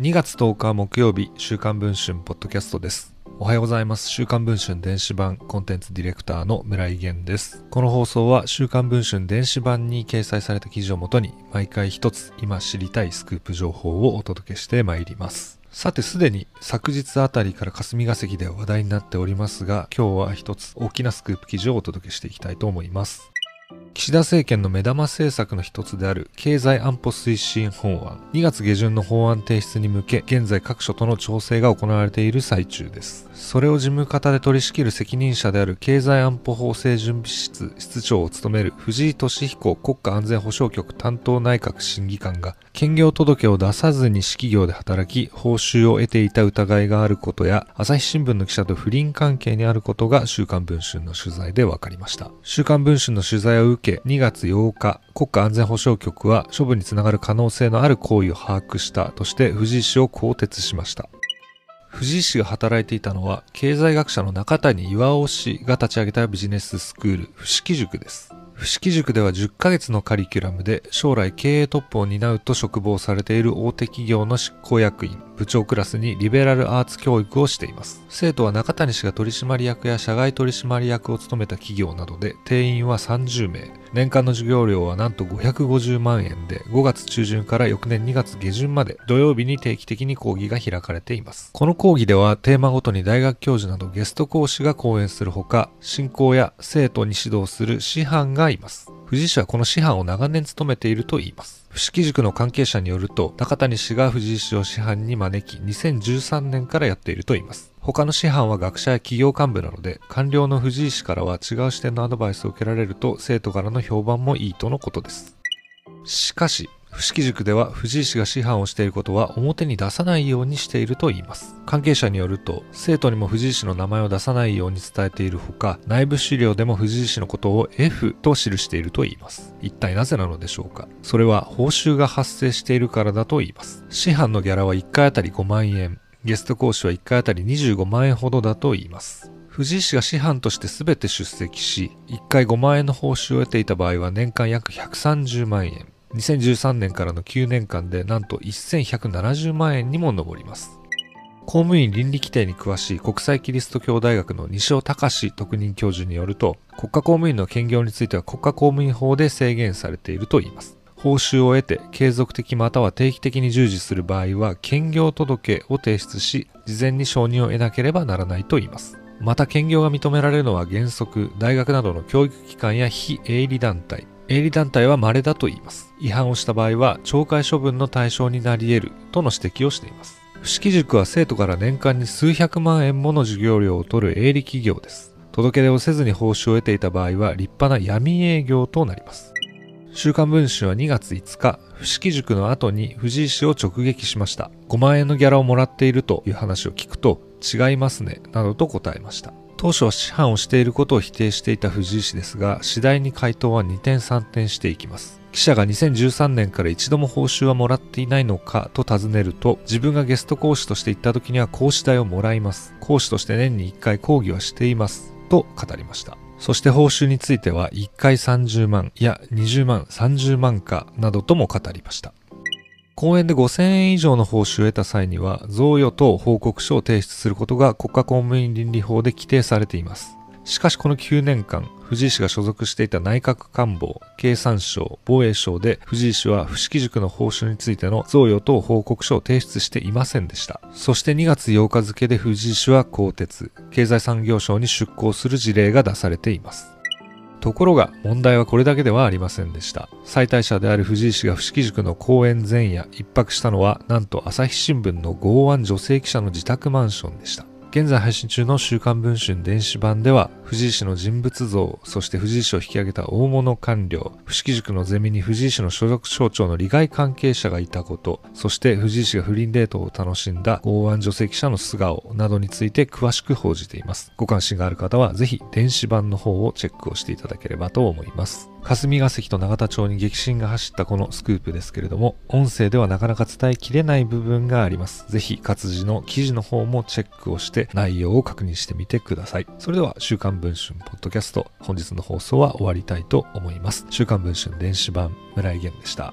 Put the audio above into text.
2月10日木曜日、週刊文春ポッドキャストです。おはようございます。週刊文春電子版コンテンツディレクターの村井源です。この放送は週刊文春電子版に掲載された記事をもとに毎回一つ今知りたいスクープ情報をお届けしてまいります。さてすでに昨日あたりから霞が関で話題になっておりますが今日は一つ大きなスクープ記事をお届けしていきたいと思います。岸田政権の目玉政策の一つである経済安保推進法案。2月下旬の法案提出に向け現在各所との調整が行われている最中です。それを事務方で取り仕切る責任者である経済安保法制準備室室長を務める藤井俊彦国家安全保障局担当内閣審議官が兼業届を出さずに私企業で働き報酬を得ていた疑いがあることや朝日新聞の記者と不倫関係にあることが週刊文春の取材で分かりました。週刊文春の取材を受けけ2月8日、国家安全保障局は処分につながる可能性のある行為を把握したとして藤井氏を更迭しました。藤井氏が働いていたのは経済学者の中谷巌氏が立ち上げたビジネススクール、伏木塾です。伏木塾では10ヶ月のカリキュラムで将来経営トップを担うと嘱望されている大手企業の執行役員、部長クラスにリベラルアーツ教育をしています。生徒は中谷氏が取締役や社外取締役を務めた企業などで定員は30名。年間の授業料はなんと550万円で5月中旬から翌年2月下旬まで土曜日に定期的に講義が開かれています。この講義ではテーマごとに大学教授などゲスト講師が講演するほか、進行や生徒に指導する師範がいます。藤井氏はこの師範を長年務めているといいます。伏木塾の関係者によると、中谷氏が藤井氏を師範に招き、2013年からやっているといいます。他の師範は学者や企業幹部なので、官僚の藤井氏からは違う視点のアドバイスを受けられると、生徒からの評判もいいとのことです。しかし、伏木塾では藤井氏が師範をしていることは表に出さないようにしていると言います。関係者によると、生徒にも藤井氏の名前を出さないように伝えているほか、内部資料でも藤井氏のことを F と記していると言います。一体なぜなのでしょうか？それは報酬が発生しているからだと言います。師範のギャラは1回あたり5万円、ゲスト講師は1回あたり25万円ほどだと言います。藤井氏が師範として全て出席し、1回5万円の報酬を得ていた場合は年間約130万円。2013年からの9年間でなんと1170万円にも上ります。公務員倫理規定に詳しい国際キリスト教大学の西尾隆特任教授によると、国家公務員の兼業については国家公務員法で制限されているといいます。報酬を得て継続的または定期的に従事する場合は兼業届を提出し事前に承認を得なければならないといいますまた兼業が認められるのは原則大学などの教育機関や非営利団体営利団体は稀だと言います。違反をした場合は懲戒処分の対象になり得るとの指摘をしています。伏木塾は生徒から年間に数百万円もの授業料を取る営利企業です。届け出をせずに報酬を得ていた場合は立派な闇営業となります。週刊文春は2月5日、伏木塾の後に藤井氏を直撃しました。5万円のギャラをもらっているという話を聞くと、違いますね、などと答えました。当初は師範をしていることを否定していた藤井氏ですが、次第に回答は二転三転していきます。記者が2013年から一度も報酬はもらっていないのかと尋ねると、自分がゲスト講師として行った時には講師代をもらいます。講師として年に1回講義はしています。と語りました。そして報酬については1回30万、いや20万、30万かなどとも語りました。講演で5000円以上の報酬を得た際には、贈与等報告書を提出することが国家公務員倫理法で規定されています。しかしこの9年間、藤井氏が所属していた内閣官房、経産省、防衛省で藤井氏は伏木塾の報酬についての贈与等報告書を提出していませんでした。そして2月8日付で藤井氏は更迭、経済産業省に出向する事例が出されています。ところが問題はこれだけではありませんでした。最大者である藤井氏が伏木塾の講演前夜一泊したのはなんと朝日新聞の剛腕女性記者の自宅マンションでした。現在配信中の週刊文春電子版では、藤井氏の人物像、そして藤井氏を引き上げた大物官僚、伏木塾のゼミに藤井氏の所属省庁の利害関係者がいたこと、そして藤井氏が不倫デートを楽しんだ剛腕女性記者の素顔などについて詳しく報じています。ご関心がある方はぜひ電子版の方をチェックをしていただければと思います。霞が関と永田町に激震が走ったこのスクープですけれども、音声ではなかなか伝えきれない部分があります。ぜひ活字の記事の方もチェックをして内容を確認してみてください。それでは週刊文春ポッドキャスト本日の放送は終わりたいと思います。週刊文春電子版村井源でした。